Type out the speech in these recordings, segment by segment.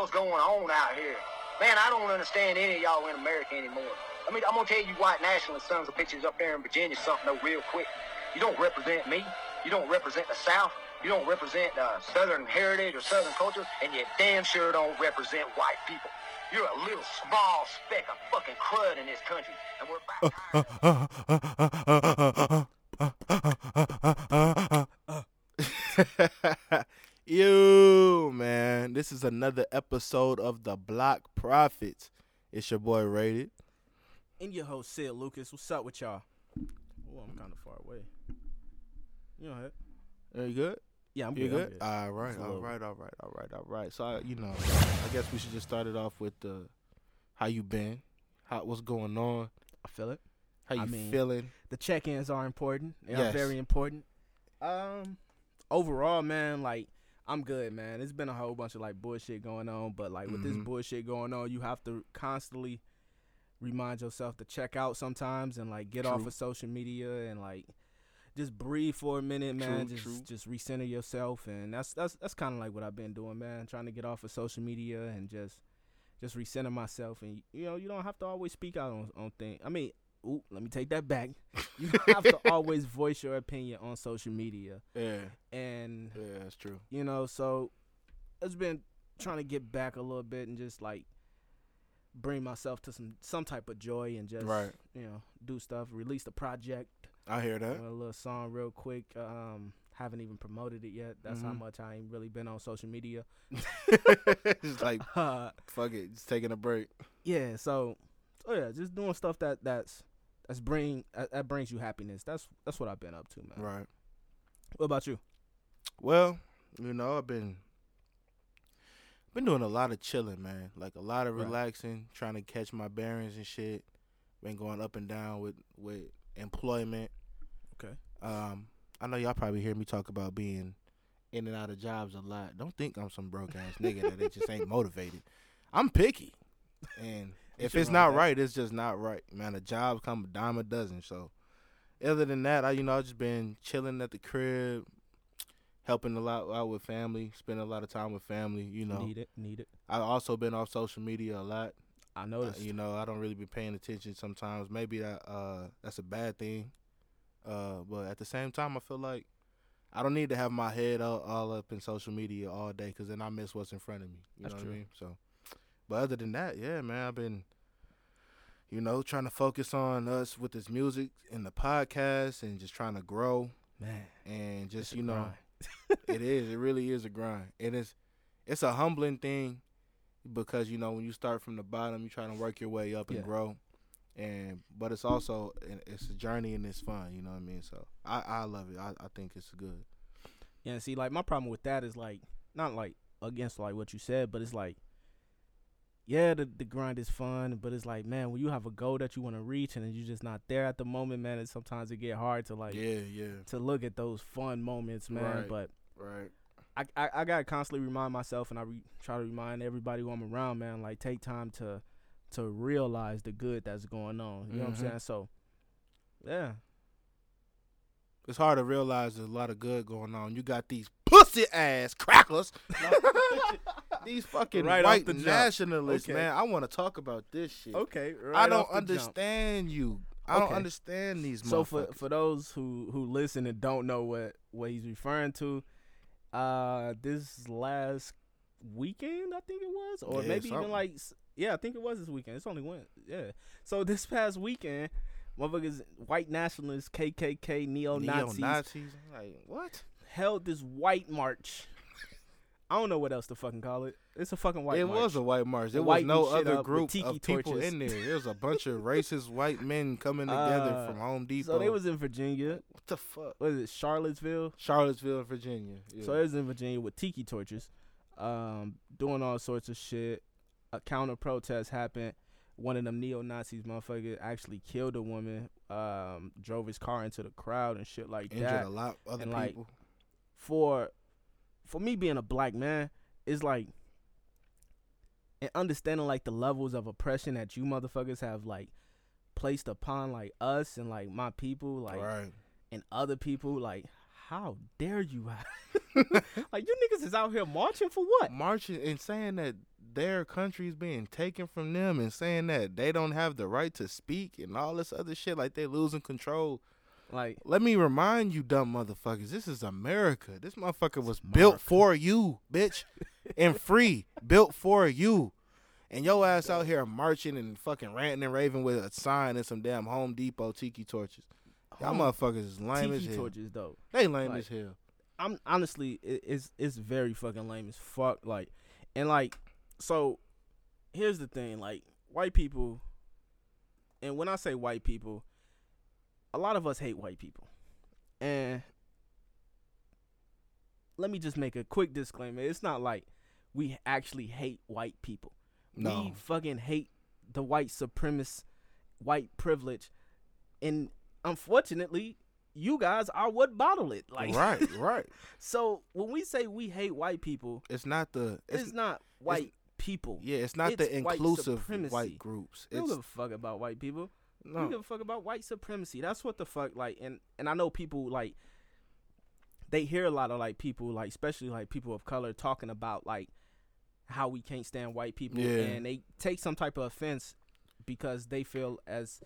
hell's going on out here? Man, I don't understand any of y'all in America anymore. I mean, I'm gonna tell you white nationalist sons of bitches up there in Virginia something though real quick. You don't represent me. You don't represent the South. You don't represent uh, Southern heritage or Southern culture, and you damn sure don't represent white people. You're a little small speck of fucking crud in this country, and we're back. you man, this is another episode of the Block Prophets. It's your boy Rated. And your host Sid Lucas. What's up with y'all? Oh, I'm kind of far away. You know what? Are you good? Yeah, I'm good. good. I'm good. All right, Just a all little- right, all right, all right, all right. So I, you know, I guess we should just start it off with uh, how you been, how what's going on, I feel it. how you I mean- feeling. The check-ins are important. They Yes. are very important. Um, overall, man, like I'm good, man. It's been a whole bunch of like bullshit going on, but like with this Mhm. bullshit going on, you have to constantly remind yourself to check out sometimes and like get off of social media and like just breathe for a minute, man. True, just true. just recenter yourself, and that's that's that's kind of like what I've been doing, man. Trying to get off of social media and just just recenter myself, and you know you don't have to always speak out on on things. I mean, ooh, let me take that back. You have to always voice your opinion on social media, Yeah, and yeah, that's true. you know, so it's been trying to get back a little bit and just like bring myself to some some type of joy and just Right. you know do stuff. Release the project. I hear that. A little song real quick. Um, haven't even promoted it yet. That's how Mhm. much I ain't really been on social media. just like Uh, fuck it, just taking a break. yeah. So, oh yeah, just doing stuff that that's that's bring that, that brings you happiness. That's that's what I've been up to, man. Right. What about you? Well, you know, I've been been doing a lot of chilling, man. Like a lot of Right. relaxing, trying to catch my bearings and shit. Been going up and down with with employment. Okay. Um, I know y'all probably hear me talk about being in and out of jobs a lot. Don't think I'm some broke ass nigga that it just ain't motivated. I'm picky, and if it's not right, it's just not right, man. A job come a dime a dozen. So, other than that, I you know I just been chilling at the crib, helping a lot out with family, spending a lot of time with family. You know, Need it. Need it. I also been off social media a lot. I Uh, noticed. you know, I don't really be paying attention sometimes. Maybe that uh that's a bad thing. Uh, but at the same time, I feel like I don't need to have my head all, all up in social media all day because then I miss what's in front of me. You That's know what true. I mean? So, but other than that, yeah, man, I've been, you know, trying to focus on us with this music and the podcast and just trying to grow man. and just it's you know it is. It really is a grind. It is. It's a humbling thing because you know when you start from the bottom, you try to work your way up and Yeah. grow. And but it's also it's a journey and it's fun. You know what I mean? So I I love it. I I think it's good. Yeah, see, like my problem with that is like not like against like what you said, but it's like, yeah, the the grind is fun, but it's like, man, when you have a goal that you want to reach and you're just not there at the moment, man, it sometimes it get hard to like yeah, yeah, to look at those fun moments, man. Right. But right. I, I I gotta constantly remind myself, and I re- try to remind everybody who I'm around, man, like take time to to realize the good that's going on. You know what. I'm mm-hmm. saying? So, yeah, It's hard to realize there's a lot of good going on. You got these pussy ass crackers. these fucking Right white the jump. nationalists, Okay. man. I want to talk about this shit. okay. I don't understand you. I don't understand these. So for for those who who listen and don't know what what he's referring to, uh, this last weekend I think it was, or Yeah, maybe even like yeah, I think it was this weekend. It's only one, yeah. So this past weekend, motherfuckers, white nationalists, KKK, Neo-Nazis. Like what? held this white march. I don't know what else to fucking call it. It's a fucking white it march. was a white march. There was no other group tiki of people torches. in there. There was a bunch of racist white men coming together Uh, from Home Depot. so they was in Virginia. what the fuck? What is it? Charlottesville. Charlottesville, Virginia. Yeah. So it was in Virginia with tiki torches, um, doing all sorts of shit. A counter protest happened. One of them neo Nazis motherfucker actually killed a woman, um, drove his car into the crowd and shit like injured that. Injured a lot of other and, like, people. For for me being a black man, it's like and understanding like the levels of oppression that you motherfuckers have like placed upon like us and like my people, like right. and other people, like how dare you? like you niggas is out here marching for what? Marching and saying that their country is being taken from them and saying that they don't have the right to speak and all this other shit, like they losing control. Like Let me remind you, dumb motherfuckers, this is America. This motherfucker was built for you, bitch, and free, built for you. And your ass out here marching and fucking ranting and raving with a sign and some damn Home Depot tiki torches. Y'all home- motherfuckers is lame as hell. torches though. They lame Like, as hell. I'm honestly it, it's it's very fucking lame as fuck. Like and like so here's the thing, like white people and when I say white people, a lot of us hate white people. And let me just make a quick disclaimer. It's not like we actually hate white people. No. We fucking hate the white supremacist, white privilege. And unfortunately, you guys are what bottle it. Like right, right. so when we say we hate white people, It's not the it's, it's, not white people. yeah, it's not the it's white inclusive supremacy. white groups. Don't It's give a fuck about white people. No. give a fuck about white supremacy. That's what the fuck like and and I know people like they hear a lot of like people like especially like people of color talking about like how we can't stand white people Yeah. and they take some type of offense because they feel as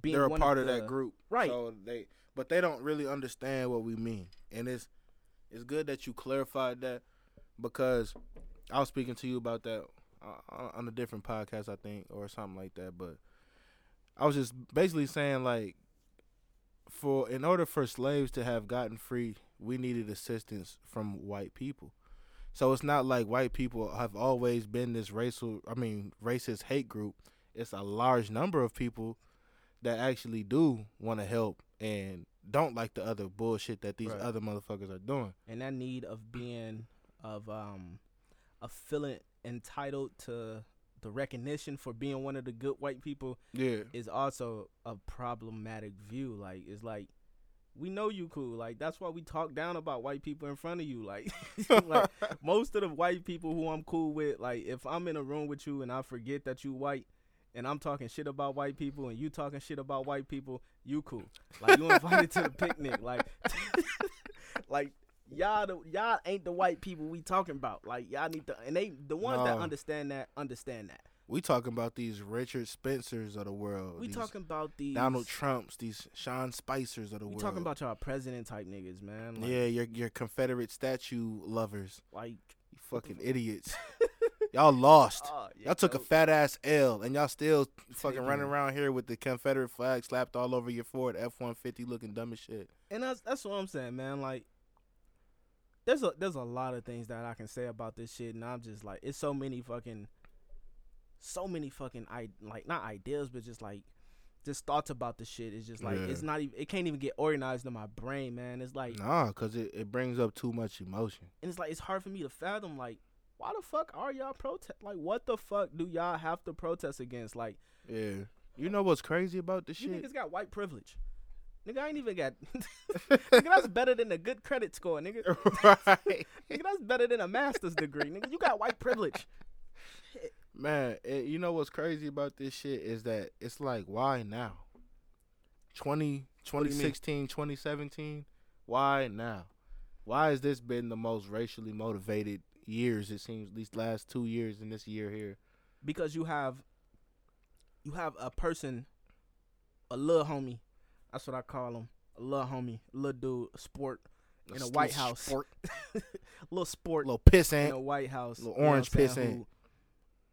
being They're a one part of the- that group. Right. So they but they don't really understand what we mean. And it's it's good that you clarified that because I was speaking to you about that uh, on- on a different podcast, I think, or something like that. But I was just basically saying like, for in order for slaves to have gotten free, we needed assistance from white people. So it's not like white people have always been this racial, I mean, racist hate group. It's a large number of people that actually do want to help and don't like the other bullshit that these Right. other motherfuckers are doing. and that need of being of um of feeling entitled to the recognition for being one of the good white people Yeah. is also a problematic view. Like it's like we know you cool. Like that's why we talk down about white people in front of you. Like like most of the white people who I'm cool with like if I'm in a room with you and I forget that you white and I'm talking shit about white people and you talking shit about white people you cool. Like you invited to the picnic. Like like y'all the, y'all ain't the white people we talking about like y'all need to and they the ones that understand that understand that we talking about these Richard Spencers of the world. we talking about these Donald Trumps, these Sean Spicers of the we world. We talking about y'all president type niggas man like, yeah, your your Confederate statue lovers. like You fucking idiots. y'all lost. oh, yeah, Y'all took a fat ass L, and y'all still fucking running around here with the Confederate flag slapped all over your Ford F one fifty, looking dumb as shit. and that's that's what I'm saying, man. Like, there's a there's a lot of things that I can say about this shit, and I'm just like, it's so many fucking, so many fucking i like not ideas, but just like, just thoughts about the shit. It's just like Yeah. it's not even it can't even get organized in my brain, man. It's like, Nah, cause it, it brings up too much emotion. and it's like it's hard for me to fathom. Like, why the fuck are y'all protest? Like, what the fuck do y'all have to protest against? Like, Yeah. You know what's crazy about this you shit? niggas got white privilege. Nigga, I ain't even got. nigga, that's better than a good credit score, nigga. right. Nigga, that's better than a master's degree. Nigga, you got white privilege. Man, it, you know what's crazy about this shit is that it's like, why now? 20, do you mean? 2016, 2017, why now? Why has this been the most racially motivated years, it seems, these last two years and this year here? Because you have you have a person, a little homie. That's what I call him. A little homie, a little dude, a sport, in a White House. Sport, little sport little piss in a White House. Little you know orange pissant. Who,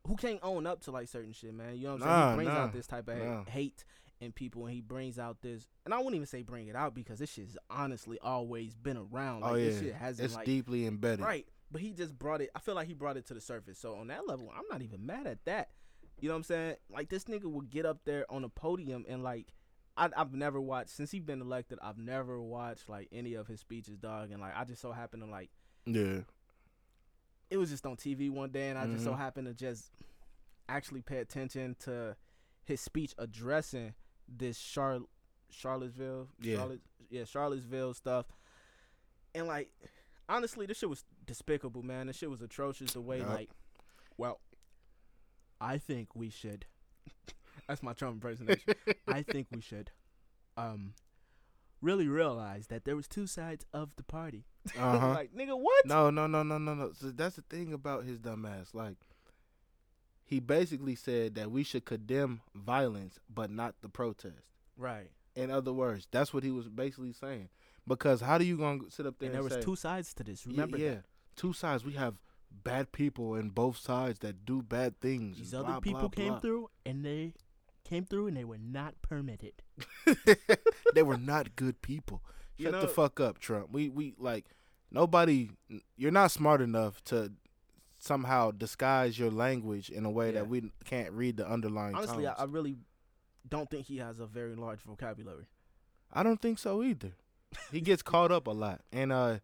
who can't own up to like certain shit, man. You know what I'm Nah, saying? He brings nah, out this type of nah. hate in people and he brings out this and I wouldn't even say bring it out because this shit's honestly always been around. Oh, like oh, yeah. this shit hasn't It's like deeply embedded. Right. But he just brought it. I feel like he brought it to the surface. So on that level, I'm not even mad at that. You know what I'm saying? Like this nigga would get up there on a podium and like, I, I've never watched since he's been elected. I've never watched like any of his speeches, dog. And like, I just so happened to like, Yeah. it was just on TV one day, and I just so Mhm. happened to just actually pay attention to his speech addressing this Char- Charlottesville, Yeah. Charlotte, yeah, Charlottesville stuff, and like honestly, this shit was despicable, man. This shit was atrocious. The way Yup. like, well, I think we should. That's my Trump impersonation. I think we should, um, really realize that there was two sides of the party. Uh huh. like, nigga, what? No, no, no, no, no, no. So that's the thing about his dumb ass. Like, he basically said that we should condemn violence, but not the protest. Right. In other words, that's what he was basically saying. Because how do you gonna sit up there And and, there was say, two sides to this. Remember yeah, that. two sides? We have bad people in both sides that do bad things. These and other blah, people blah, came blah. through and they came through and they were not permitted. they were not good people. You Shut the fuck up, Trump. We we like nobody. You're not smart enough to somehow disguise your language in a way Yeah. that we can't read the underlying. Honestly, I, I really don't think he has a very large vocabulary. I don't think so either. He gets caught up a lot, and uh,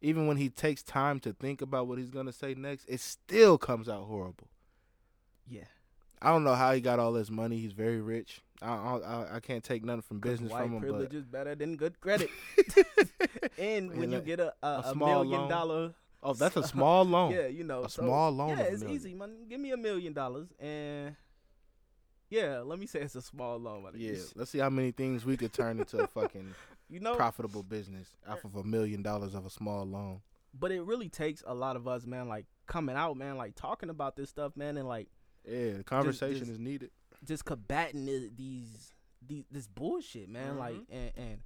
even when he takes time to think about what he's gonna say next, it still comes out horrible. Yeah. I don't know how he got all this money. He's very rich. I I, I- can't take nothing from business white from him, privilege but is better than good credit. and when And you get a, a, a million loan. dollar oh, that's a small loan. Yeah, you know, A so, small loan Yeah, it's million. easy, man. Give me a million dollars, and yeah, let me say it's a small loan. Yeah, let's see how many things we could turn into a fucking you know, profitable business off of a million dollars of a small loan. but it really takes a lot of us, man, like coming out, man, like talking about this stuff, man, and like Yeah, conversation just- is needed. just combating these, these this bullshit, man. Like Mhm. and and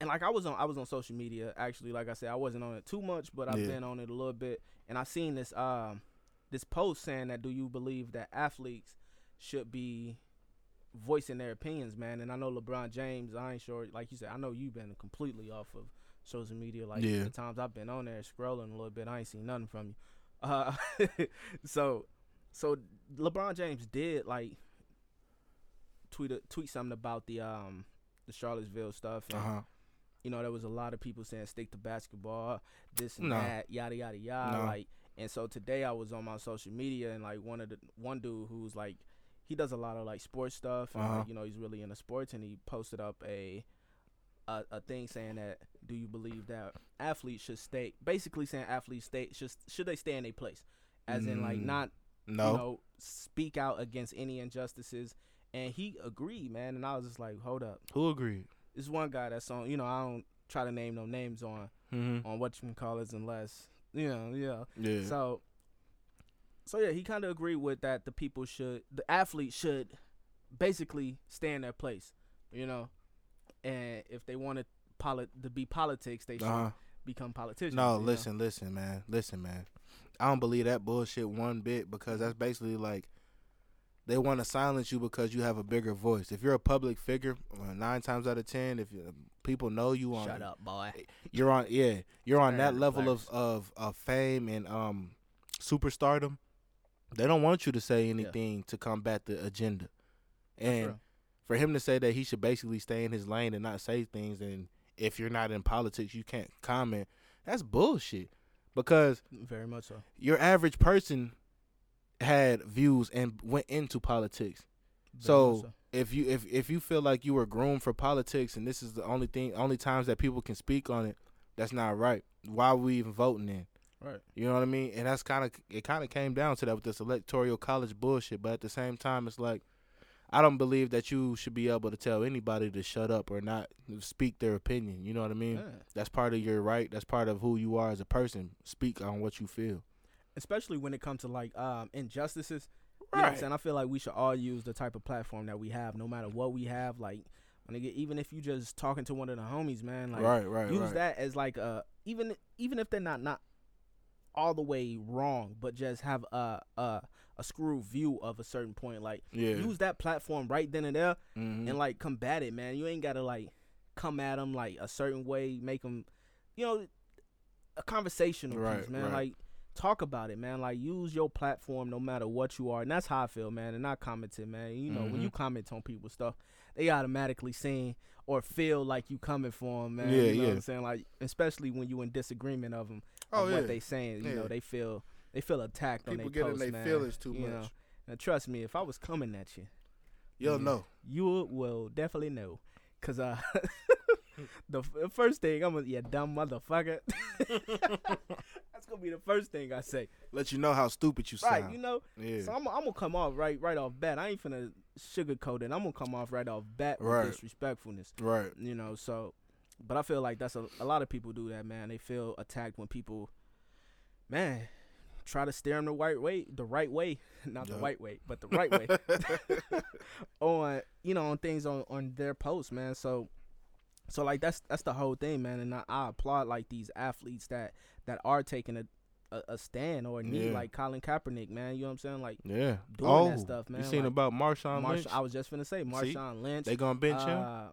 and like I was on I was on social media actually. Like I said, I wasn't on it too much, but I've Yeah. been on it a little bit, and I seen this um this post saying that do you believe that athletes should be voicing their opinions, man? And I know LeBron James. I ain't sure, like you said, I know you've been completely off of social media. Like Yeah. the times I've been on there scrolling a little bit, I ain't seen nothing from you. Uh, so so LeBron James did like tweet a, tweet something about the um the Charlottesville stuff. uh-huh. You know, there was a lot of people saying stick to basketball, this and No. that, yada yada yada. No. Like, and so today I was on my social media and like one of the one dude who's like he does a lot of like sports stuff and Uh-huh. like, you know he's really into sports and he posted up a a, a thing saying that do you believe that athletes should stay basically saying athletes stay should should they stay in a place as in like Mm, not No. you know, speak out against any injustices. And he agreed, man. And I was just like, hold up. Who agreed? This one guy that's on, you know, I don't try to name no names on Mm-hmm. on what you can call it unless, you know, yeah. Yeah. So, so yeah, he kind of agreed with that. The people should, the athletes should, basically stay in their place, you know. And if they want to polit to be politics, they should uh-huh. become politicians. No, you know? listen, listen, man, listen, man. I don't believe that bullshit one bit because that's basically like they want to silence you because you have a bigger voice. If you're a public figure, uh, nine times out of ten, if you, people know you on, Shut up, boy. you're on, yeah, you're on that level of, of of fame and um superstardom. They don't want you to say anything to combat the agenda, and for him to say that he should basically stay in his lane and not say things, and if you're not in politics, you can't comment. That's bullshit. Because Very much so. your average person had views and went into politics. Much So if you if if you feel like you were groomed for politics and this is the only thing only times that people can speak on it, that's not right. Why are we even voting then? right. You know what I mean? And that's kind of it. Kind of came down to that with this electoral college bullshit. But at the same time, it's like I don't believe that you should be able to tell anybody to shut up or not speak their opinion. You know what I mean? Yeah. That's part of your right. That's part of who you are as a person. Speak on what you feel. especially when it comes to like um injustices. You know what I'm Right. saying? I feel like we should all use the type of platform that we have, no matter what we have. Like, get, even if you just talking to one of the homies, man, like right, right, use right. that as like a even even if they're not not all the way wrong, but just have a a a screw view of a certain point. Like, Yeah. use that platform right then and there, Mhm. and like combat it, man. You ain't gotta like come at them like a certain way, make them, you know, a conversational Right, piece, man. right. Like talk about it, man. Like use your platform no matter what you are, and that's how I feel, man. And I commented, man. You know, when Mhm. you comment on people's stuff, they automatically saying or feel like you coming for them, man. Yeah, you know yeah. what I'm saying? Like especially when you in disagreement of them, Oh, of yeah. what they saying. You Yeah. know, they feel they feel attacked on People their get in their feelings too you much. Know? And trust me, if I was coming at you, You'll yeah. know. you will definitely know. Cause uh, the f- first thing I'm gonna, yeah, dumb motherfucker. That's gonna be the first thing I say. Let you know how stupid you Right, sound. you know. yeah. So I'm, I'm gonna come off right, right off bat. I ain't finna sugarcoat it. I'm gonna come off right off bat Right. with disrespectfulness. right. You know. So, but I feel like that's a, a lot of people do that, man. They feel attacked when people, man, try to steer them the right way, the right way, not the Yup. right way, but the right way on you know on things on on their posts, man. So so like that's that's the whole thing, man. And I, I applaud like these athletes that that are taking a a, a stand or a knee, Yeah. like Colin Kaepernick, man. You know what I'm saying? Like yeah. doing oh, that stuff, man. You seen like, about Marshawn Marsh- Lynch? I was just gonna say Marshawn Lynch. They gonna bench him? Uh,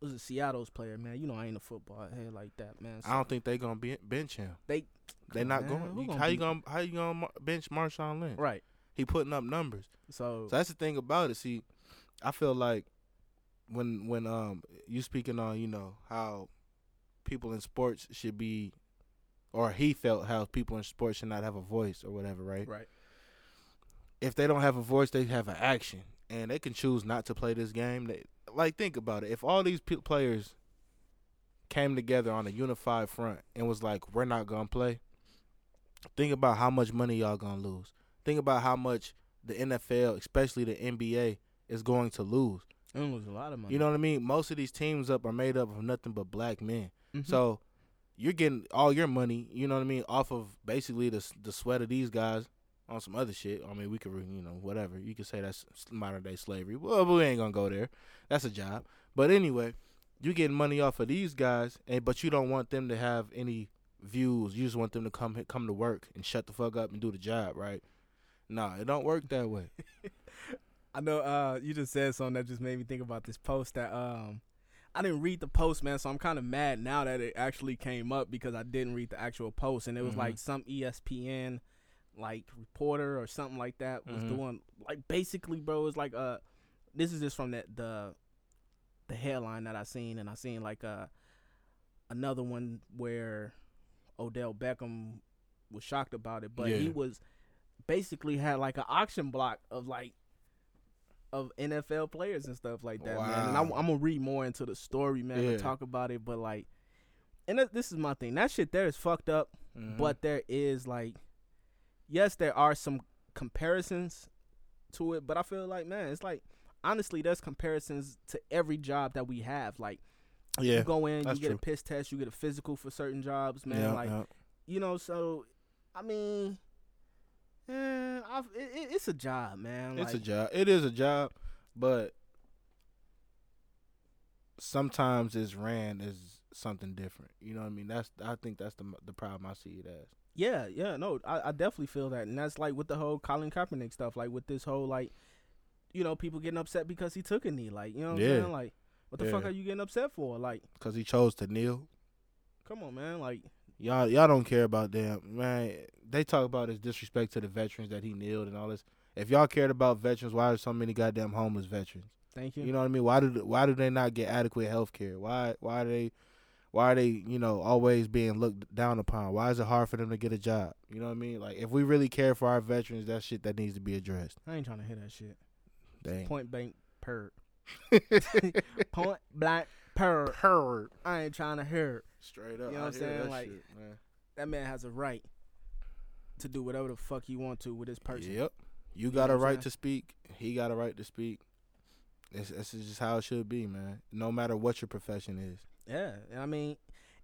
was a Seattle's player, man. You know I ain't a football head like that, man. I don't think they gonna be, bench him. They- they not man. going. You- gonna how you gonna how you gonna bench Marshawn Lynch? right. He putting up numbers. So, So that's the thing about it. See, I feel like when when um you speaking on you know how people in sports should be, or he felt how people in sports should not have a voice or whatever, right? right. If they don't have a voice, they have an action, and they can choose not to play this game. They like think about it. If all these pe- players came together on a unified front and was like, "We're not gonna play," think about how much money y'all gonna lose. Think about how much the NFL, especially the NBA, is going to lose. It was a lot of money. You know what I mean? Most of these teams up are made up of nothing but black men. Mhm. So you're getting all your money, you know what I mean, off of basically the the sweat of these guys on some other shit. I mean, we could, you know, whatever. You could say that's modern day slavery. Well, but we ain't gonna go there. That's a job. But anyway, you getting money off of these guys, and but you don't want them to have any views. You just want them to come come to work and shut the fuck up and do the job, right? Nah, it don't work that way. I know uh you just said something that just made me think about this post that um I didn't read the post, man, so I'm kind of mad now that it actually came up because I didn't read the actual post and it was Mhm. like some ESPN like reporter or something like that was Mhm. doing like basically, bro, it's like uh this is just from that the the headline that I seen and I seen like uh another one where Odell Beckham was shocked about it, but he was basically had like an auction block of like of NFL players and stuff like that, man. And I'm, I'm gonna read more into the story, man, Yeah. and talk about it. But like, and th- this is my thing. That shit there is fucked up, Mhm. but there is like, yes, there are some comparisons to it, but I feel like, man, it's like honestly, there's comparisons to every job that we have. Like, yeah, you go in, you get true. a piss test, you get a physical for certain jobs, man. yeah, like, yeah. you know, so I mean, eh, I've, it, it- it's a job, man. It's a job. It is a job, but sometimes it's ran as something different. You know what I mean? That's I think that's the the problem I see it as. Yeah, yeah, no, I, I definitely feel that, and that's like with the whole Colin Kaepernick stuff, like with this whole like, you know, people getting upset because he took a knee, like, you know what Yeah. I'm saying? Like, what the fuck are you getting upset for? Like, Cause he chose to kneel. come on, man, like, Y'all y'all don't care about them, man. They talk about his disrespect to the veterans that he kneeled and all this. If y'all cared about veterans, why are so many goddamn homeless veterans? thank you. You know what I mean? Why do why do they not get adequate health care? Why why are they why are they, you know, always being looked down upon? Why is it hard for them to get a job? You know what I mean? Like if we really care for our veterans, that shit that needs to be addressed. I ain't trying to hear that shit. Dang. Point blank per. Point blank per. Hurt. I ain't trying to hear. it. Straight up. You know what I'm saying? that Like, shit, man. That man has a right to do whatever the fuck he want to with his person. Yep. You know got a right to speak. He got a right to speak. It's, it's just how it should be, man. No matter what your profession is. Yeah, and I mean,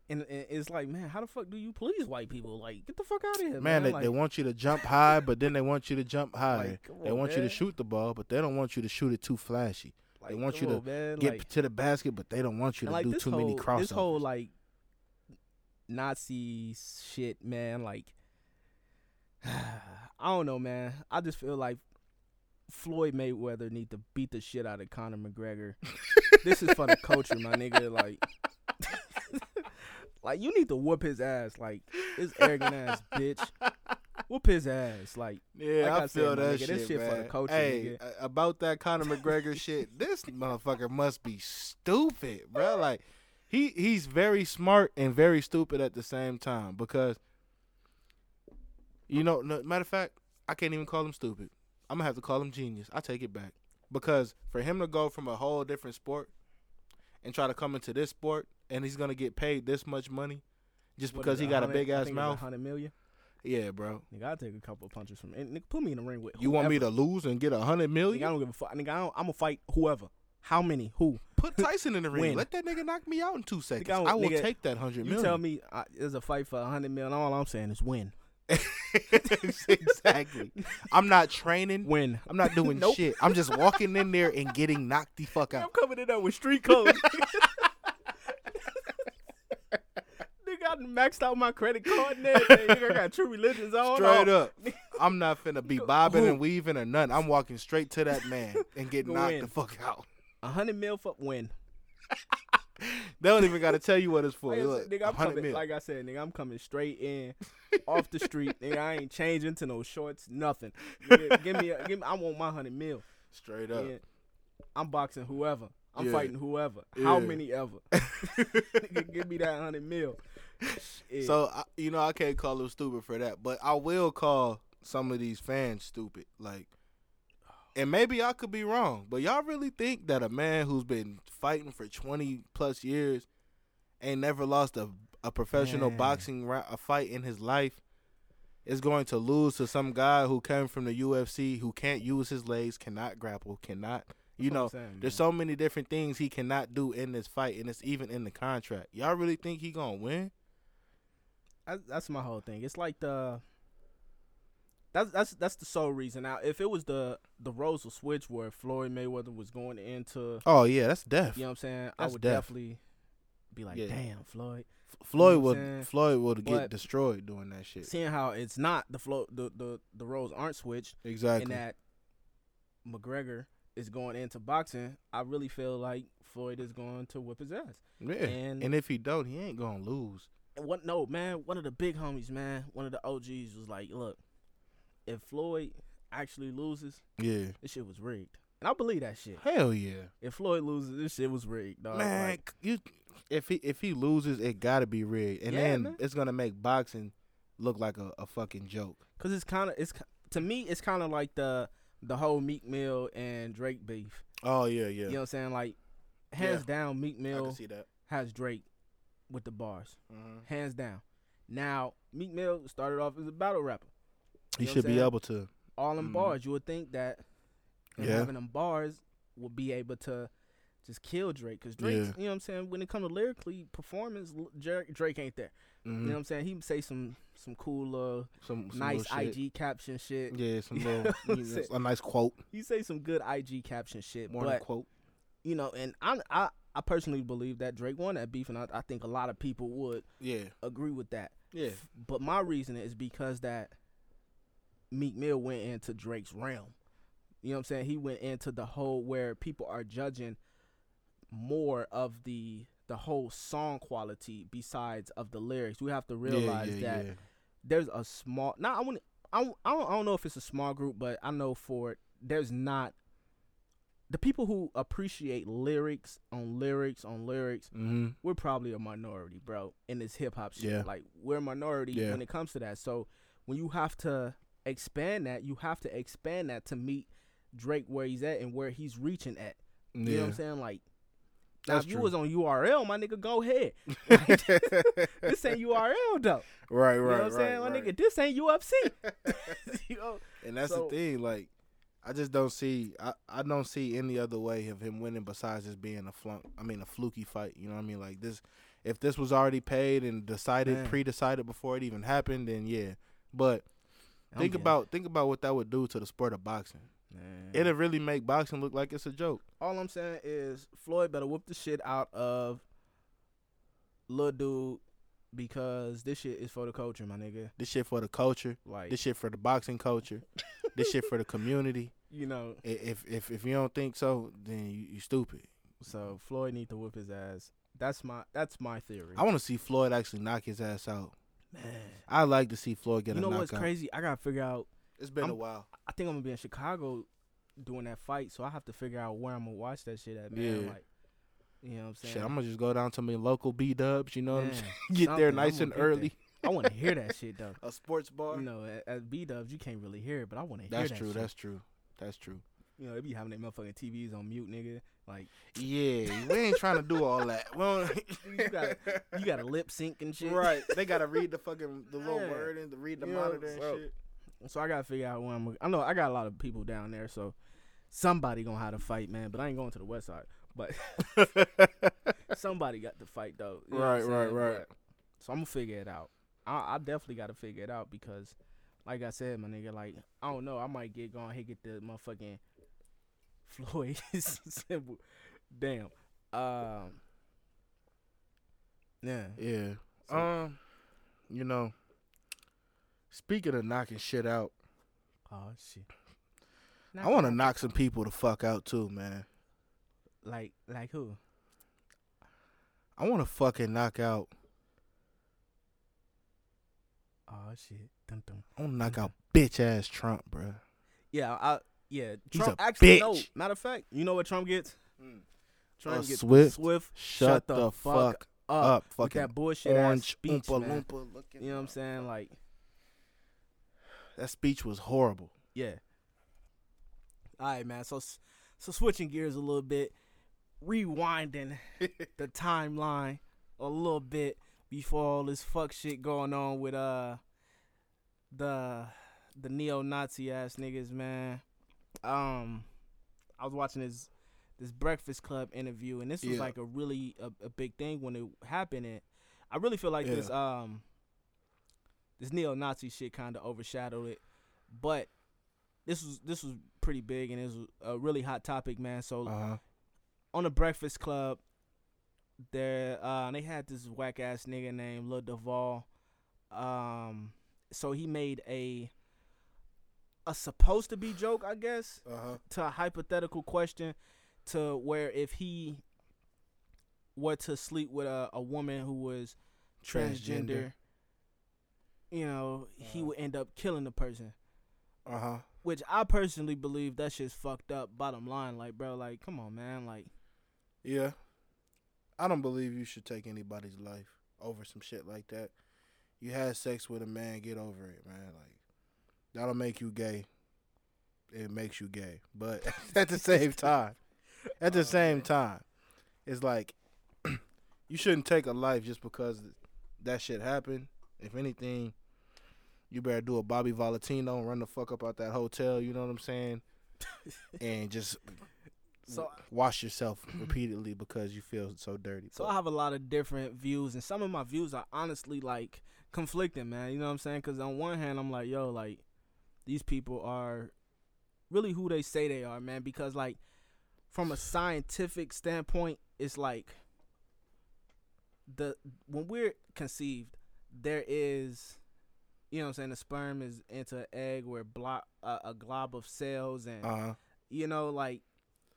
and, and it's like, man, how the fuck do you please white people? Like, get the fuck out of here, Man, man. they, like, they want you to jump high, but then they want you to jump higher. like, come they on, want you to shoot the ball, but they don't want you to shoot it too flashy. Like, they want you on, man. Get to the basket, but they don't want you to do too whole, many crossovers. This whole like Nazi shit, man. Like, I don't know, man. I just feel like Floyd Mayweather need to beat the shit out of Conor McGregor. this is for the culture, my nigga. Like, like you need to whoop his ass. Like, this arrogant ass bitch. Whoop his ass. Like, Yeah, Like I, I said, feel my that nigga, shit, this shit for the man. culture, Hey, nigga. about that Conor McGregor shit, this motherfucker must be stupid, bro. Like he he's very smart and very stupid at the same time because you know, no, matter of fact, I can't even call him stupid. I'm gonna have to call him genius. I take it back because for him to go from a whole different sport and try to come into this sport and he's gonna get paid this much money just because he got a big ass mouth. hundred million. Yeah, bro. Nigga, I'll take a couple of punches from and nigga, put me in the ring with You want me to lose and get a hundred Nigga, I don't give a fuck. Nigga, I I'm gonna fight whoever. How many? Who? Put Tyson in the ring. Let that nigga knock me out in two seconds. don't- I will nigga, take that hundred million. You tell me uh, there's a fight for a hundred million. All I'm saying is win. exactly. I'm not training. Win. I'm not doing Nope. shit. I'm just walking in there and getting knocked the fuck out. I'm coming in there with street clothes. Nigga, I maxed out my credit card and everything. Nigga, I got true religions on. Straight up. I'm not finna be bobbing and weaving or nothing. I'm walking straight to that man and getting knocked in. the fuck out. A hundred mil for win. They don't even gotta tell you what it's for. Like I, Look, said, nigga, I'm coming, mil. like I said, nigga, I'm coming straight in off the street. Nigga, I ain't changing to no shorts, nothing. Nigga, give me, a, give me, I want my hundred mil. Straight up. I'm boxing whoever. I'm Yeah. fighting whoever. How many ever? nigga, give me that hundred mil. So I, you know I can't call him stupid for that, but I will call some of these fans stupid. Like, and maybe I could be wrong, but y'all really think that a man who's been fighting for twenty plus years ain't never lost a a professional Man. boxing ra- a fight in his life is going to lose to some guy who came from the UFC who can't use his legs, cannot grapple, cannot. You That's know, saying, there's so many different things he cannot do in this fight, and it's even in the contract. Y'all really think he gonna win? That's, that's my whole thing. It's like the that's that's that's the sole reason. Now, if it was the the roles will switch where Floyd Mayweather was going into, Oh yeah, that's death. you know what I'm saying, I would death. definitely be like, Yeah. damn, Floyd. Floyd know would saying? Floyd would get But- destroyed doing that shit. Seeing how it's not the flow, the the the roles aren't switched, Exactly. and that McGregor is going into boxing, I really feel like Floyd is going to whip his ass. yeah. and- And, if he don't, he ain't gonna lose. What? No, man. One of the big homies, man. One of the OGs was like, "Look, if Floyd actually loses, Yeah. this shit was rigged." And I believe that shit. Hell yeah. If Floyd loses, this shit was rigged, dog. man, Like, you if he if he loses, it gotta be rigged, and Yeah, then man. it's gonna make boxing look like a, a fucking joke. Cause it's kind of it's to me it's kind of like the the whole Meek Mill and Drake beef. Oh yeah, yeah. You know what I'm saying? Like hands down, Meek Mill can see that. has Drake with the bars, Mhm. hands down. Now Meek Mill started off as a battle rapper. He You know what should be able to. all them Mhm. bars, you would think that Yeah. having them bars would be able to just kill Drake. Cause Drake, Yeah. you know what I'm saying, when it comes to lyrically performance, Drake, Drake ain't there. Mhm. You know what I'm saying? He say some some cool, uh, some, some nice little shit. IG caption shit. Yeah, some little you know, a nice quote, He say some good IG caption shit. more but than quote. you know, and I'm I I personally believe that Drake won that beef, and I, I think a lot of people would Yeah, agree with that. yeah. But my reason is because that Meek Mill went into Drake's realm. You know what I'm saying? He went into the whole where people are judging more of the the whole song quality besides of the lyrics. We have to realize yeah, yeah, that yeah. there's a small. Now I want. I I don't I don't know if it's a small group, but I know for it, there's not the people who appreciate lyrics on lyrics on lyrics Mm-hmm. we're probably a minority, bro, in this hip hop shit. Yeah. Like we're a minority Yeah. when it comes to that. So when you have to expand that, you have to expand that to meet Drake where he's at and where he's reaching at. Yeah. You know what I'm saying? Like now That's if you true. was on URL, my nigga, go ahead. Like, this ain't URL though. right, right, You know what I'm right, saying? My right. nigga, this ain't UFC. you know? And that's So- the thing, like I just don't see I, I don't see any other way of him winning besides just being a flunk I mean a fluky fight. You know what I mean? Like this if this was already paid and decided Man. pre decided before it even happened, then yeah. But I'm think getting- about think about what that would do to the sport of boxing. Man. It'll really make boxing look like it's a joke. All I'm saying is Floyd better whoop the shit out of Lil Dude because this shit is for the culture, my nigga. This shit for the culture. Like This shit for the boxing culture. this shit for the community. you know, If if if you don't think so, then you, you stupid. so Floyd need to whoop his ass. That's my that's my theory. I want to see Floyd actually knock his ass out. Man, I like to see Floyd get you a know knockout. what's crazy? I gotta figure out. It's been a I'm- while. I think I'm gonna be in Chicago doing that fight, so I have to figure out where I'm gonna watch that shit at, man. Yeah. Like, you know what I'm saying? Shit, I'm gonna just go down to my local B Dubs. You know what I'm saying? Get there nice and early. I want to hear that shit though. A sports bar. You know, at, at B Dubs you can't really hear it, but I want to hear that. that's that true. shit. That's true. That's true. you know, they be having their motherfucking TVs on mute, nigga. Like Yeah, we ain't trying to do all that. Well, you got you got to lip sync and shit. right. They gotta read the fucking the little Yeah. word and to read the You know, monitor and so- shit. So I gotta figure out when I'm. I know I got a lot of people down there, so somebody gonna have to fight, man. But I ain't going to the west side. But somebody got to fight though. You know Right, right, right. But- so I'm gonna figure it out. I, I definitely got to figure it out because, like I said, my nigga, like I don't know, I might get going, hey, get the motherfucking Floyd symbol. Damn. Um. Yeah. Yeah. So- um, you know, speaking of knocking shit out, Oh shit. I want to knock some people the fuck out too, man. Like like who? I want to fucking knock out. Oh shit. Dun, dun. I want to knock out bitch ass Trump, bruh. Yeah, I yeah. He's Trump a actually no. bitch. Matter of fact, you know what Trump gets? Trump A gets Swift Swift. Shut, the, fuck up. up, with fucking that bullshit ass speech, oompa man. loompa looking. You know what I'm saying? Like, That speech was horrible. yeah. All right, man. So, so switching gears a little bit, rewinding the timeline a little bit before all this fuck shit going on with uh the the neo-Nazi ass niggas, man. Um, I was watching this this Breakfast Club interview, and this was Yeah. like a really a, a big thing when it happened. And I really feel like this um this neo-Nazi shit kind of overshadowed it, but this was this was pretty big and it was a really hot topic, man. So Uh huh. On the Breakfast Club, there uh they had this whack ass nigga named Lil Duval. Um, so he made a a supposed to be joke, I guess, Uh huh. to a hypothetical question, to where if he were to sleep with a, a woman who was transgender, you know, he Uh-huh. would end up killing the person. Uh huh. Which I personally believe that shit's fucked up. Bottom line, like, bro, like, come on, man, like. Yeah. I don't believe you should take anybody's life over some shit like that. You had sex with a man, get over it, man. Like that'll make you gay. It makes you gay. But at the same time, at the Oh, same man. time, it's like you shouldn't take a life just because that shit happened. If anything, you better do a Bobby Valentino and run the fuck up out that hotel, you know what I'm saying? and just So, wash yourself repeatedly because you feel so dirty. so But- I have a lot of different views, and some of my views are honestly like conflicting, man. You know what I'm saying? Because on one hand, I'm like, yo, like these people are really who they say they are, man. Because like from a scientific standpoint, it's like the when we're conceived, there is. You know what I'm saying? The sperm is into an egg where block uh, a glob of cells and uh-huh. you know, like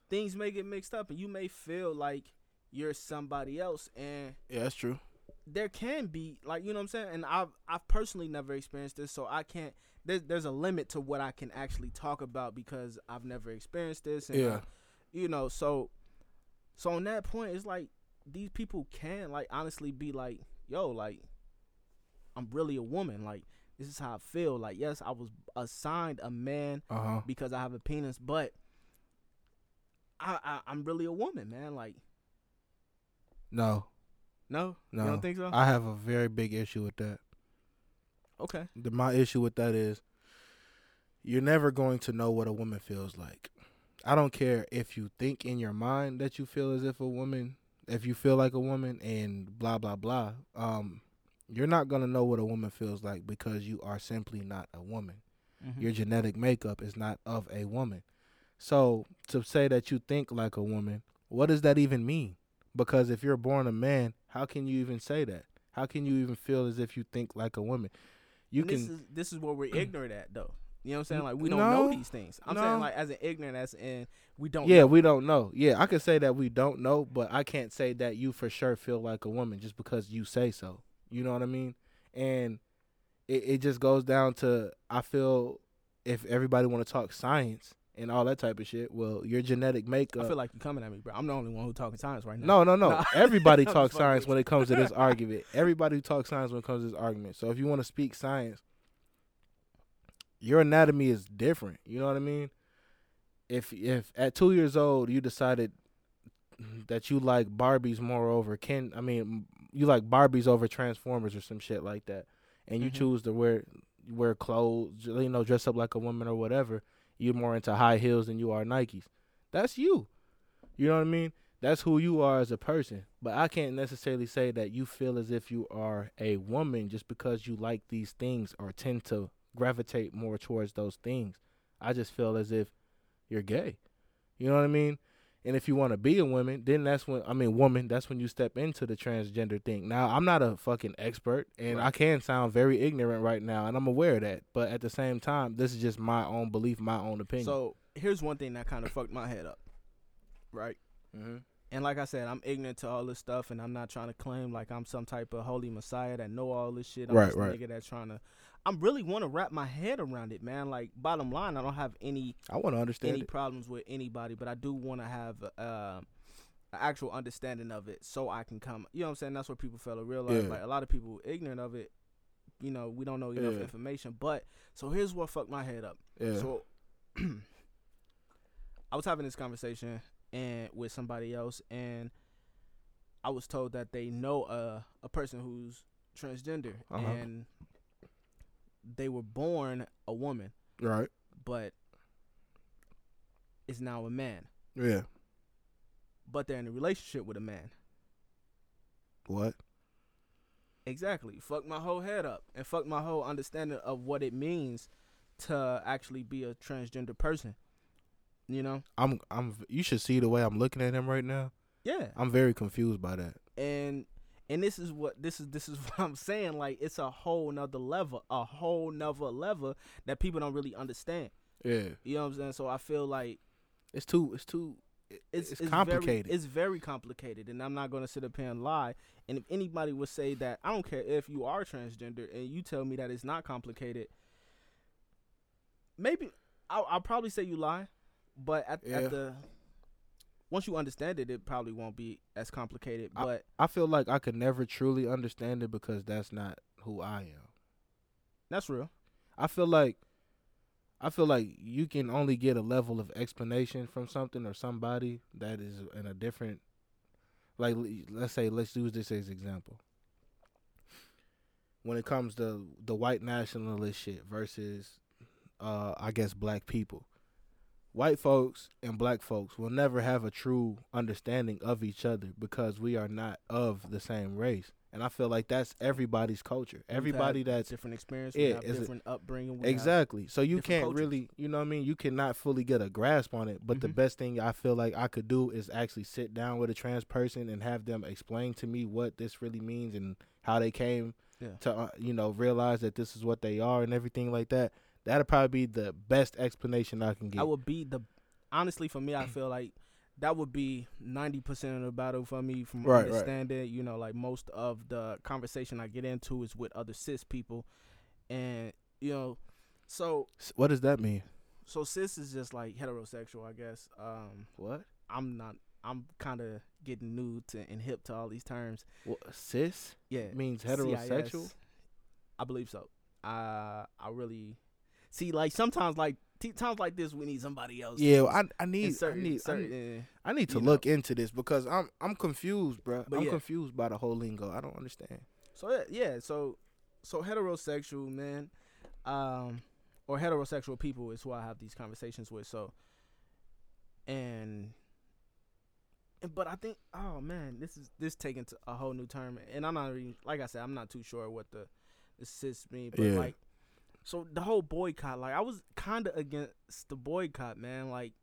things may get mixed up and you may feel like you're somebody else and Yeah, that's true. there can be like you know what I'm saying and I've I've personally never experienced this so I can't there's there's a limit to what I can actually talk about because I've never experienced this and Yeah. uh, you know so so on that point it's like these people can like honestly be like yo like I'm really a woman like this is how I feel like yes I was assigned a man Uh huh. because I have a penis, but I, I I'm really a woman, man. Like, No, no, no. you don't think so? I have a very big issue with that. okay, The, my issue with that is you're never going to know what a woman feels like. I don't care if you think in your mind that you feel as if a woman, if you feel like a woman and blah blah blah. Um, you're not gonna know what a woman feels like because you are simply not a woman. Mhm. your genetic makeup is not of a woman. So to say that you think like a woman, what does that even mean? Because if you're born a man, how can you even say that? How can you even feel as if you think like a woman? You And can This is this is where we're ignorant at, though. You know what I'm saying? Like we don't know these things. I'm no. saying like as an ignorant as in we don't. Yeah, know. we don't know. Yeah, I can say that we don't know, but I can't say that you for sure feel like a woman just because you say so. You know what I mean? And it, it just goes down to I feel if everybody want to talk science and all that type of shit, well, your genetic makeup. I feel like you're coming at me, bro. I'm the only one who talking science right now. No, no, no. Nah. Everybody talks science when it comes to this argument. Everybody talks science when it comes to this argument. So if you want to speak science, your anatomy is different. You know what I mean? If if at two years old you decided that you like Barbies more over Ken, I mean you like Barbies over Transformers or some shit like that, and you Mhm. choose to wear wear clothes, you know, dress up like a woman or whatever. You're more into high heels than you are Nikes. That's you. You know what I mean? that's who you are as a person. But I can't necessarily say that you feel as if you are a woman just because you like these things or tend to gravitate more towards those things. I just feel as if you're gay. You know what I mean? And if you want to be a woman, then that's when I mean woman, that's when you step into the transgender thing. Now, I'm not a fucking expert and I can sound very ignorant right now and I'm aware of that. But at the same time, this is just my own belief, my own opinion. So here's one thing that kind of fucked my head up, right? Mhm. And like I said, I'm ignorant to all this stuff, and I'm not trying to claim like I'm some type of holy messiah that know all this shit. I'm Right, just a right. nigga that's trying to. I'm really want to wrap my head around it, man. Like bottom line, I don't have any I want to understand any it. problems with anybody, but I do want to have uh, an actual understanding of it, so I can come. You know what I'm saying? That's what people fail to realize. Yeah. Like a lot of people ignorant of it. You know, we don't know enough Yeah. information. But so here's what fucked my head up. Yeah. So I was having this conversation and with somebody else, and I was told that they know a a person who's transgender, Uh-huh. and they were born a woman, right. but is now a man. Yeah. But they're in a relationship with a man. What? Exactly. Fuck my whole head up and fuck my whole understanding of what it means to actually be a transgender person. You know? I'm I'm you should see the way I'm looking at him right now. Yeah. I'm very confused by that. and and this is what this is this is what I'm saying. Like it's a whole nother level, a whole nother level that people don't really understand. Yeah. You know what I'm saying? So I feel like It's too it's too it's, it's, it's complicated. Very, it's very complicated, and I'm not gonna sit up here and lie. And if anybody would say that, I don't care if you are transgender, and you tell me that it's not complicated. Maybe I'll, I'll probably say you lie, but at, Yeah. at the once you understand it, it probably won't be as complicated. But I feel like I could never truly understand it because that's not who I am. that's real. I feel like I feel like you can only get a level of explanation from something or somebody that is in a different like let's say let's use this as example. When it comes to the white nationalist shit versus uh I guess black people. White folks and black folks will never have a true understanding of each other because we are not of the same race. And I feel like that's everybody's culture. Everybody that's different experience, yeah, have is it- different upbringing. Exactly. So you can't cultures. really, you know what I mean? You cannot fully get a grasp on it. But the Mhm. best thing I feel like I could do is actually sit down with a trans person and have them explain to me what this really means and how they came Yeah. to, uh, you know, realize that this is what they are and everything like that. That'd probably be the best explanation I can get. I would be the honestly for me. I feel like that would be ninety percent of the battle for me from Right, right. understanding. You know, like most of the conversation I get into is with other cis people, and you know, so what does that mean? so cis is just like heterosexual, I guess. Um, What? I'm not. I'm kind of getting new to and hip to all these terms. What cis Yeah, means heterosexual? CIS. I believe so. I I really see like sometimes like t- times like this we need somebody else. Yeah, I I need I certain, I certain, need, uh, I need to you know. look into this because I'm I'm confused, bro. But I'm yeah. confused by the whole lingo. I don't understand. So yeah, yeah, so so heterosexual men, um, or heterosexual people is who I have these conversations with. So, and, and but I think, oh man, this is this taking to a whole new term, and I'm not even like I said, I'm not too sure what the the cis mean, but Yeah. like, so the whole boycott, like I was kind of against the boycott, man, like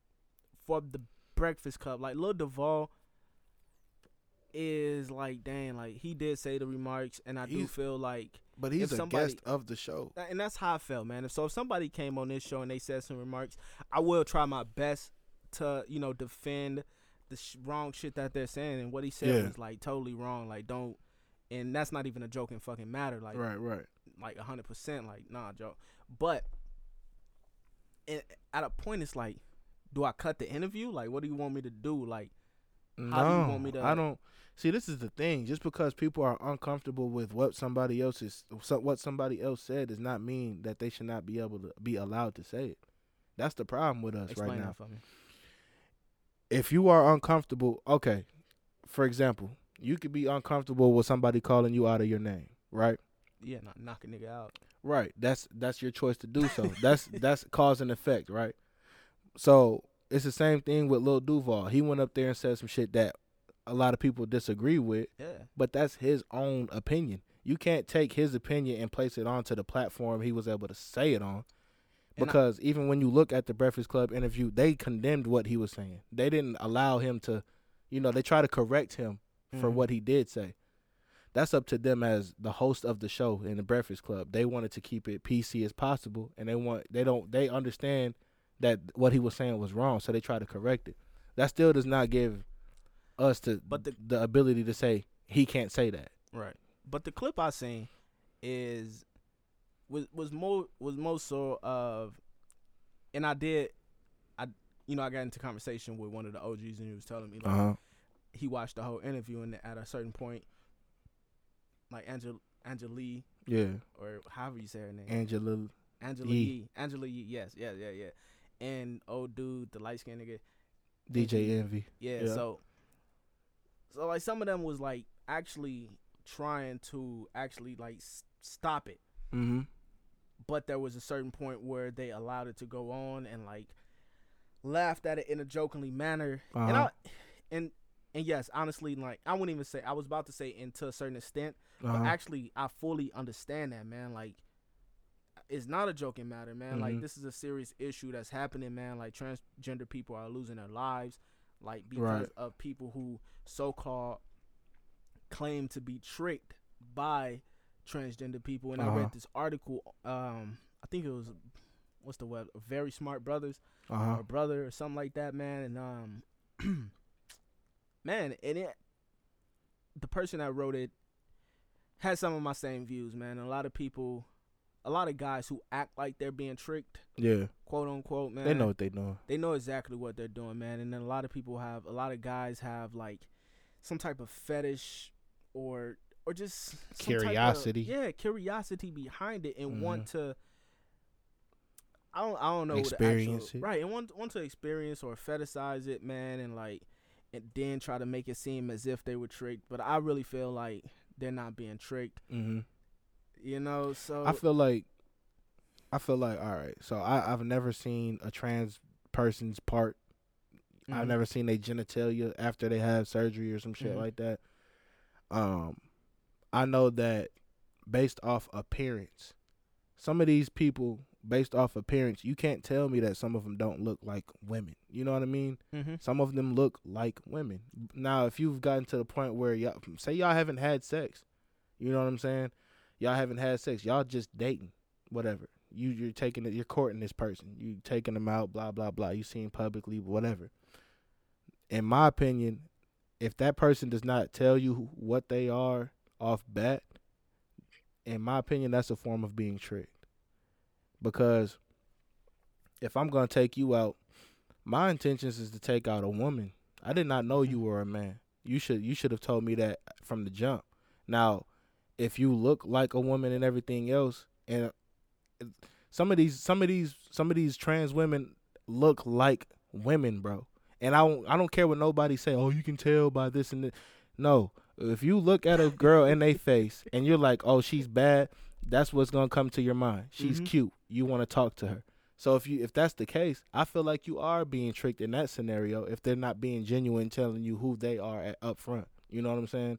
for the Breakfast Club, like Lil Duval is like, dang, like he did say the remarks, and I do feel like, But he's a somebody- guest of the show. and that's how I felt, man. If So if somebody came on this show and they said some remarks, I will try my best to, you know, defend the sh- wrong shit that they're saying, and what he said Yeah. was like totally wrong. Like don't, and that's not even a joking fucking matter. Like right, right. Like hundred percent, like nah, joke. But it, at a point, it's like, do I cut the interview? Like, what do you want me to do? Like, No, How do you want me to- I don't. See, this is the thing. Just because people are uncomfortable with what somebody else is, so- what somebody else said, does not mean that they should not be able to be allowed to say it. That's the problem with us explain right now. for me. If you are uncomfortable, okay. For example, you could be uncomfortable with somebody calling you out of your name, right? Yeah, not knock a nigga out. Right. That's that's your choice to do so. that's that's cause and effect, right? So it's the same thing with Lil Duval. He went up there and said some shit that a lot of people disagree with, Yeah. but that's his own opinion. You can't take his opinion and place it onto the platform he was able to say it on. And I- Because even when you look at the Breakfast Club interview, they condemned what he was saying. They didn't allow him to, you know, they try to correct him for Mhm. what he did say. That's up to them as the host of the show in the Breakfast Club. They wanted to keep it PC as possible, and they want they don't they understand that what he was saying was wrong, so they try to correct it. That still does not give us to But the- the ability to say he can't say that. Right. But the clip I seen is was was more was more so of and I did I you know, I got into conversation with one of the OGs and he was telling me like Uh huh. he watched the whole interview and at a certain point like Angel Angeli Yeah, or however you say her name. Angela. Angela Yee. Yee. Angela Yee, yes, yeah, yeah, yeah. And old dude, the light skinned nigga. DJ Envy. Yeah, Yeah. so so like some of them was like actually trying to actually like s- stop it, Mm-hmm. but there was a certain point where they allowed it to go on and like laughed at it in a jokingly manner. And I Uh-huh. and and yes, honestly, like I wouldn't even say I was about to say and to a certain extent, but Uh-huh. actually I fully understand that, man. Like it's not a joking matter, man. Like Mhm. this is a serious issue that's happening, man. Like transgender people are losing their lives, like because Right. of people who so-called claim to be tricked by transgender people. And I Uh-huh. read this article. Um, I think it was what's the web? Very Smart Brothas Uh-huh. or brother or something like that, man. And um, man, and it, the person that wrote it had some of my same views, man. A lot of people, a lot of guys who act like they're being tricked, Yeah, quote unquote, man. they know what they know. They know exactly what they're doing, man. And then a lot of people have, a lot of guys have like some type of fetish or or just some type of- Curiosity. yeah, curiosity behind it, and Mhm. want to. I don't. I don't know. Experience the actual, it. right, and want want to experience or fetishize it, man, and like, and then try to make it seem as if they were tricked. But I really feel like they're not being tricked. Mm-hmm. You know, so I feel like, I feel like, all right. So I, I've never seen a trans person's part. I've Mhm. never seen their genitalia after they have surgery or some shit Mhm. like that. Um, I know that based off appearance, some of these people, based off appearance, you can't tell me that some of them don't look like women. You know what I mean? Mhm. Some of them look like women. Now, if you've gotten to the point where y'all say y'all haven't had sex, you know what I'm saying? Y'all haven't had sex. Y'all just dating, whatever. You you're taking it. You're courting this person. You taking them out. Blah blah blah. You see him publicly, whatever. In my opinion, if that person does not tell you what they are off bat, in my opinion, that's a form of being tricked. Because if I'm gonna take you out, my intentions is to take out a woman. I did not know you mm. were a man. You should you should have told me that from the jump. Now, if you look like a woman and everything else, and uh, some of these some of these some of these trans women look like women, bro. And I don't I don't care what nobody say. Oh, you can tell by this and that. No, if you look at a girl in their face and you're like, oh, she's bad, that's what's gonna come to your mind. She's Mhm. cute. You want to talk to her. So if you if that's the case, I feel like you are being tricked in that scenario if they're not being genuine, telling you who they are at, up front. You know what I'm saying?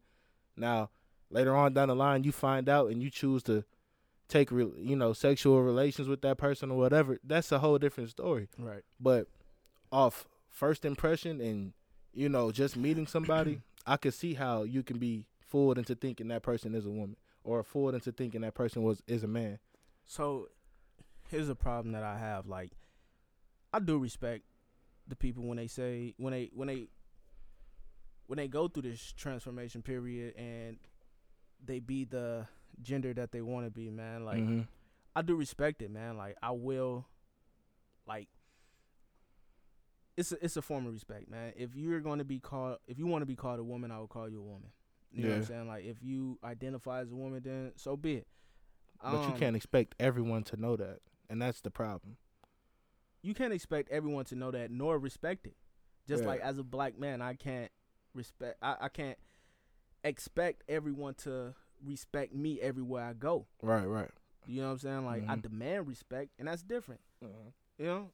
Now, later on down the line, you find out and you choose to take re- you know sexual relations with that person or whatever. That's a whole different story. Right. But off first impression and you know just meeting somebody, I could see how you can be fooled into thinking that person is a woman or fooled into thinking that person was is a man. So here's a problem that I have. Like, I do respect the people when they say when they when they when they go through this transformation period and they be the gender that they want to be, man. Like, Mhm. I do respect it, man. Like, I will, like, it's a, it's a form of respect, man. If you're going to be called, if you want to be called a woman, I will call you a woman. You know what I'm Yeah. saying? Like, if you identify as a woman, then so be it. But you Um, can't expect everyone to know that, and that's the problem. you can't expect everyone to know that nor respect it. Just Yeah. like as a black man, I can't respect. I, I can't expect everyone to respect me everywhere I go. Right, right. You know what I'm saying? Like I Mhm. demand respect, and that's different. You know,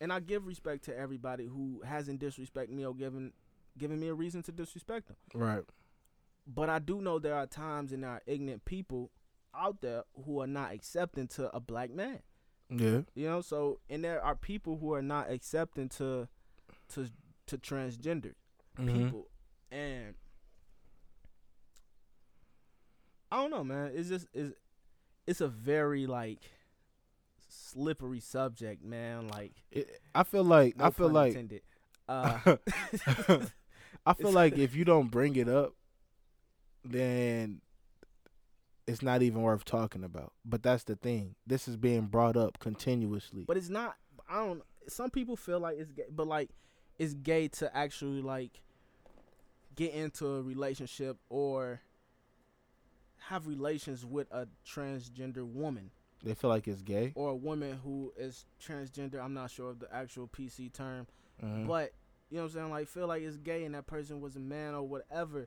and I give respect to everybody who hasn't disrespected me or given giving me a reason to disrespect them. Right. But I do know there are times and there are ignorant people out there who are not accepting to a black man. Yeah. You know, so and there are people who are not accepting to to to transgender Mhm. people. And I don't know, man. It's just it's it's a very like slippery subject, man. Like It, I feel like no I feel like. Uh, I feel like if you don't bring it up, then it's not even worth talking about. But that's the thing. This is being brought up continuously. but it's not. I don't. Some people feel like it's gay, but like it's gay to actually like get into a relationship or have relations with a transgender woman they feel like it's gay. or a woman who is transgender. I'm not sure of the actual PC term, Mhm. but you know what I'm saying. Like feel like it's gay and that person was a man or whatever.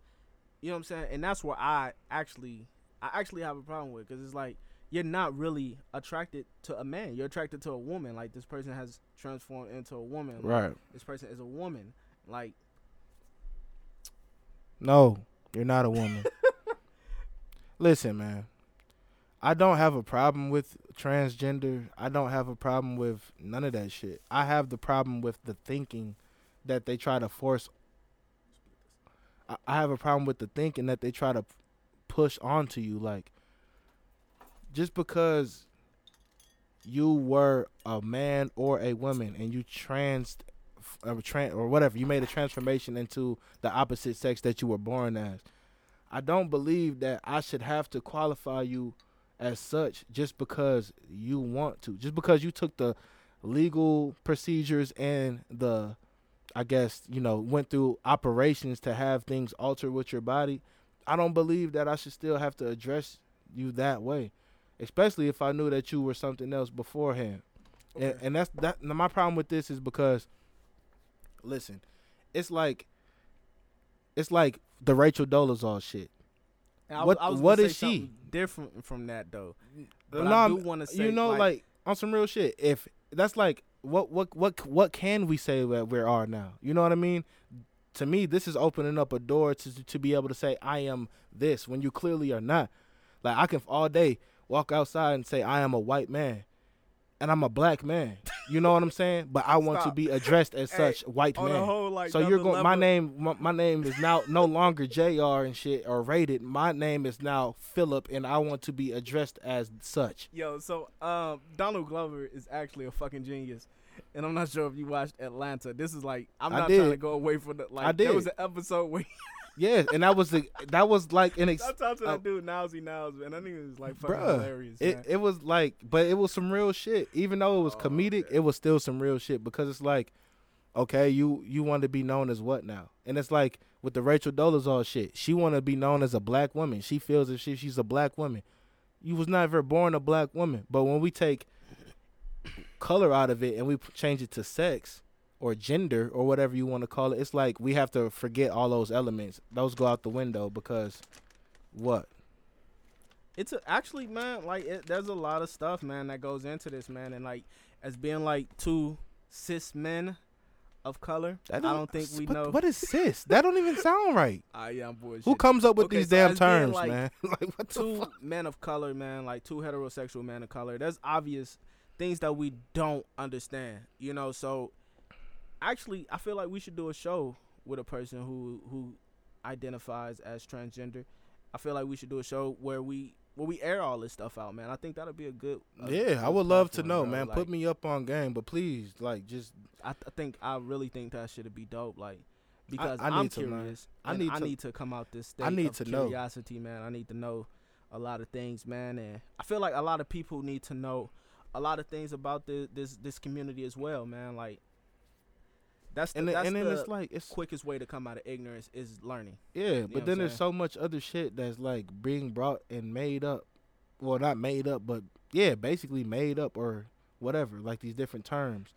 You know what I'm saying. And that's where I actually, I actually have a problem with because it's like you're not really attracted to a man. You're attracted to a woman. Like this person has transformed into a woman. Like, right. This person is a woman. Like No, you're not a woman. Listen, man. I don't have a problem with transgender. I don't have a problem with none of that shit. I have the problem with the thinking that they try to force. I, have a problem with the thinking that they try to push onto you. Like, just because you were a man or a woman and you trans uh, tran or whatever, you made a transformation into the opposite sex that you were born as. I don't believe that I should have to qualify you as such just because you want to. Just because you took the legal procedures and the I guess, you know, went through operations to have things alter with your body. I don't believe that I should still have to address you that way. Especially if I knew that you were something else beforehand. And, Okay. and that's that my problem with this is because listen, it's like it's like the Rachel Dolezal shit. and I What- I what is she? Different from that though. But no, I do want to say, you know, like, on some real shit. If that's like what what what what can we say that we are now? You know what I mean? To me, this is opening up a door to to be able to say I am this when you clearly are not. Like I can all day walk outside and say I am a white man, and I'm a black man. You know what I'm saying? But I want to be addressed as Hey, such white man. whole like so you're going. My name, my, my name is now no longer Jr. and shit or rated. My name is now Philip, and I want to be addressed as such. Yo, so um, Donald Glover is actually a fucking genius, and I'm not sure if you watched Atlanta. This is like I'm not trying to go away from the like. I did. There was an episode where Yeah, and that was the that was like an ex- I talked to that uh, dude Nowsy Nows, man. I think it was like fucking Bruh, hilarious. it it was like, but it was some real shit. Even though it was Oh, comedic, man. it was still some real shit because it's like, okay, you you want to be known as what now? And it's like with the Rachel Dolezal shit, she want to be known as a black woman. She feels as if she's a black woman. You was never born a black woman, but when we take color out of it and we change it to sex or gender or whatever you want to call it, it's like we have to forget all those elements. Those go out the window because what? it's a, actually man like it, there's a lot of stuff man that goes into this man and like as being like two cis men of color i don't think we what, know What is cis? That don't even sound right. ah yeah i'm bullshit. Who comes up with Okay, these so damn terms, like, man? like what the two men of color man like two heterosexual men of color there's obvious things that we don't understand you know so actually i feel like we should do a show with a person who who identifies as transgender i feel like we should do a show where we where we air all this stuff out man i think that'll be a good a Yeah, I would love to know, bro. man. Like, Put me up on game, but please, like, just I, th- I think I really think that should be dope. Like because I am need to learn. curious. I need I to- need to come out this state I need of to know. curiosity, man. I need to know a lot of things, man. And I feel like a lot of people need to know a lot of things about the, this this community as well, man. Like that's the, and then, that's and then the it's like it's quickest way to come out of ignorance is learning. yeah, what but then there's so much other shit that's like being brought and made up. Well, not made up, but yeah, basically made up or whatever, like these different terms.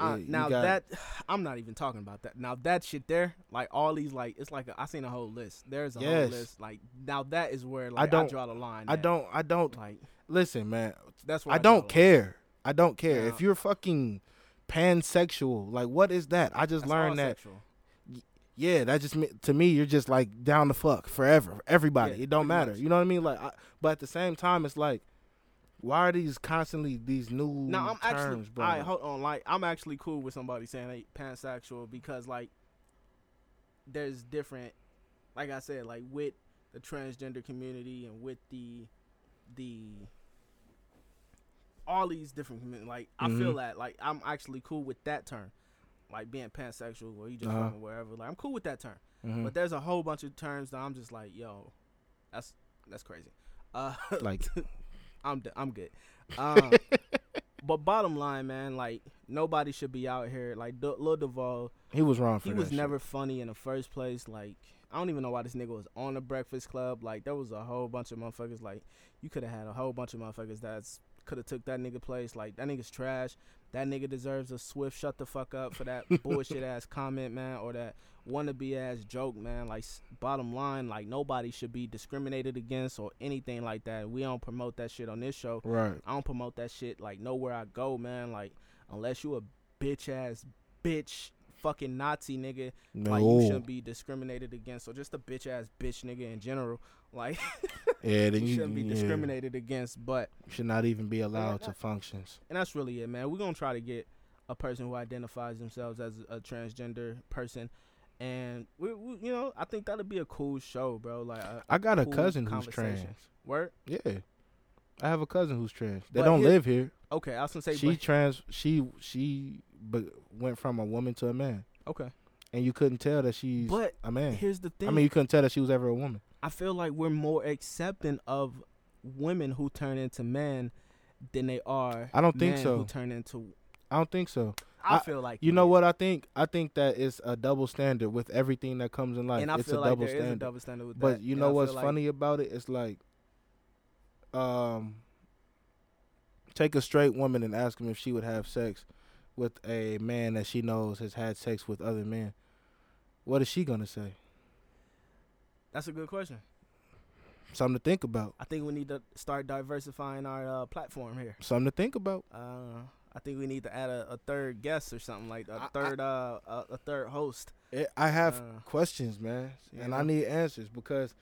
Uh, Yeah, now that I'm not even talking about that. Now that shit there, like all these, like it's like a, I seen a whole list. There's a whole list. Like now that is where like I, don't- draw the line. I at. don't, I don't like listen, man. that's where I draw don't care. I don't care if you're fucking pansexual. Like, what is that? I just That's learned that sexual. yeah, that just me- to me, you're just like down the fuck forever, everybody. Yeah, it don't matter. much. You know what I mean? Like, I, but at the same time, it's like, why are these constantly these new Now I'm terms, actually, bro? all right, hold on. Like I'm actually cool with somebody saying they pansexual because like there's different, like I said, like with the transgender community and with the the all these different. Like I feel Mhm. that like I'm actually cool with that term, like being pansexual or you just Uh-huh. wherever. Like I'm cool with that term. Mhm. But there's a whole bunch of terms that I'm just like, yo, that's that's crazy. Uh, like, I'm d- I'm good. Um, but bottom line, man, like nobody should be out here. Like D- Lil Duval, he was wrong for he was shit. never funny in the first place. Like I don't even know why this nigga was on the Breakfast Club. Like there was a whole bunch of motherfuckers. Like you could have had a whole bunch of motherfuckers that's could have took that nigga place. Like that nigga's trash. That nigga deserves a swift shut the fuck up for that bullshit ass comment, man, or that wannabe ass joke, man. Like bottom line, like nobody should be discriminated against or anything like that. We don't promote that shit on this show. right. I don't promote that shit like nowhere I go, man. Like unless you a bitch ass bitch fucking Nazi nigga, No, like you shouldn't be discriminated against. Or just a bitch ass bitch nigga in general, like yeah, you then you, shouldn't be yeah, discriminated against. But you should not even be allowed that- to functions. and that's really it, man. We're gonna try to get a person who identifies themselves as a transgender person. And we, we you know, I think that'd be a cool show, bro. Like, a, I got a cool cousin who's trans. Word. Yeah, I have a cousin who's trans. They But don't here- live here. Okay, I was gonna say, she trans. She she but went from a woman to a man, okay, and you couldn't tell that she's but a man. here's the thing. I mean, you couldn't tell that she was ever a woman. I feel like we're more accepting of women who turn into men than they are. I don't think men so. Who turn into? I don't think so. I, I- feel like You know what I think? I think that it's a double standard with everything that comes in life. and I it's feel a like double there is standard. a double standard with but that. you know what's like- funny about it? It's like, um, take a straight woman and ask him if she would have sex with a man that she knows has had sex with other men. What is she gonna say? That's a good question. Something to think about. I think we need to start diversifying our uh, platform here. Something to think about. Uh, I think we need to add a, a third guest or something like a I- I- third uh a, a third host. It, I have Uh, questions, man, and I need answers because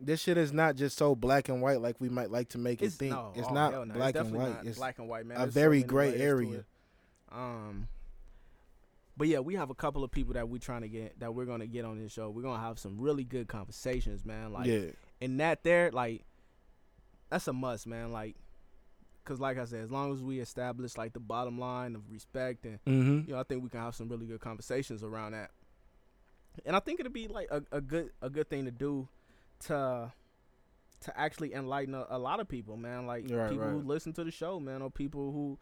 this shit is not just so black and white like we might like to make it think. no, it's oh, not no. black and definitely white. It's black and white, man. a There's so very many gray area. Um, but yeah, we have a couple of people that we're trying to get that we're gonna get on this show. We're gonna have some really good conversations, man. Like, yeah, and that there, like, that's a must, man. Like, cause like I said, as long as we establish like the bottom line of respect and mm-hmm. you know, I think we can have some really good conversations around that. And I think it'd be like a, a good a good thing to do to to actually enlighten a, a lot of people, man. Like Right, people who listen to the show, man, or people who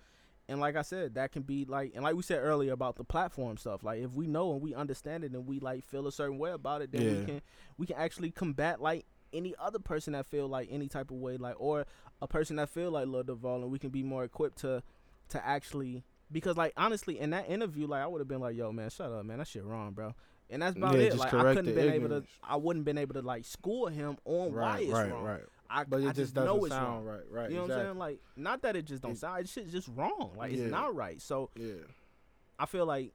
and like I said, that can be like and like we said earlier about the platform stuff. Like if we know and we understand it and we like feel a certain way about it, then we can we can actually combat like any other person that feel like any type of way, like or a person that feel like Lil Duval, and we can be more equipped to to actually because like honestly in that interview, like I would have been like, yo man, shut up, man, that shit wrong, bro. And that's about Yeah, it. Like I couldn't been able to. I wouldn't been able to like school him on why right, it's right, wrong. right. I, But I it just know doesn't it's sound wrong. right, right. You know what I'm saying? Like, not that it just don't It- sound. It's just wrong. Like, Yeah. it's not right. So Yeah, I feel like,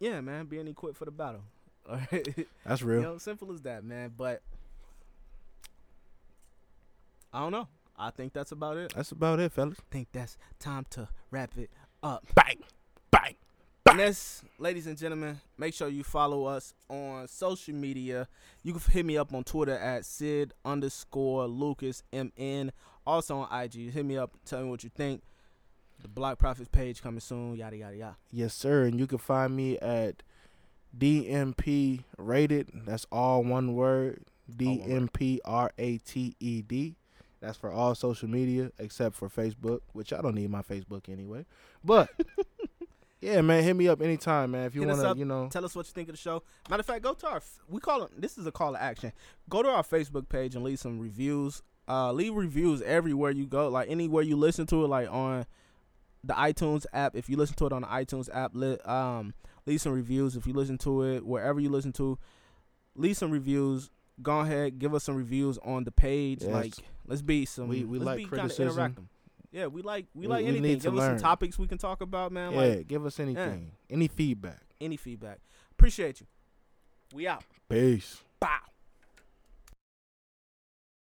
yeah, man, being equipped for the battle. that's you real. know, simple as that, man. But I don't know. I think that's about it. That's about it, fellas. I think that's time to wrap it up. Bang, bang. And that's, ladies and gentlemen, make sure you follow us on social media. You can hit me up on Twitter at Sid underscore Lucas MN. Also on IG. Hit me up, tell me what you think. The Block Prophets page coming soon, yada yada yada. Yes, sir. And you can find me at DMP rated. That's all one word. D. M P R A T E D. That's for all social media except for Facebook, which I don't need my Facebook anyway. But yeah, man, hit me up anytime, man. If you want to, you know, Tell us what you think of the show. Matter of fact, go to our we call it this is a call to action. Go to our Facebook page and leave some reviews. Uh, leave reviews everywhere you go, like anywhere you listen to it, like on the iTunes app. If you listen to it on the iTunes app, li- um, leave some reviews. If you listen to it wherever you listen to, leave some reviews. Go ahead, give us some reviews on the page. Yes. Like, let's be some. We- we let's like be kinda criticism. Yeah, we like we, We- like we anything. Give us some topics we can talk about, man. yeah, Like give us anything, any feedback. any feedback. Appreciate you. We out. Peace. Bow.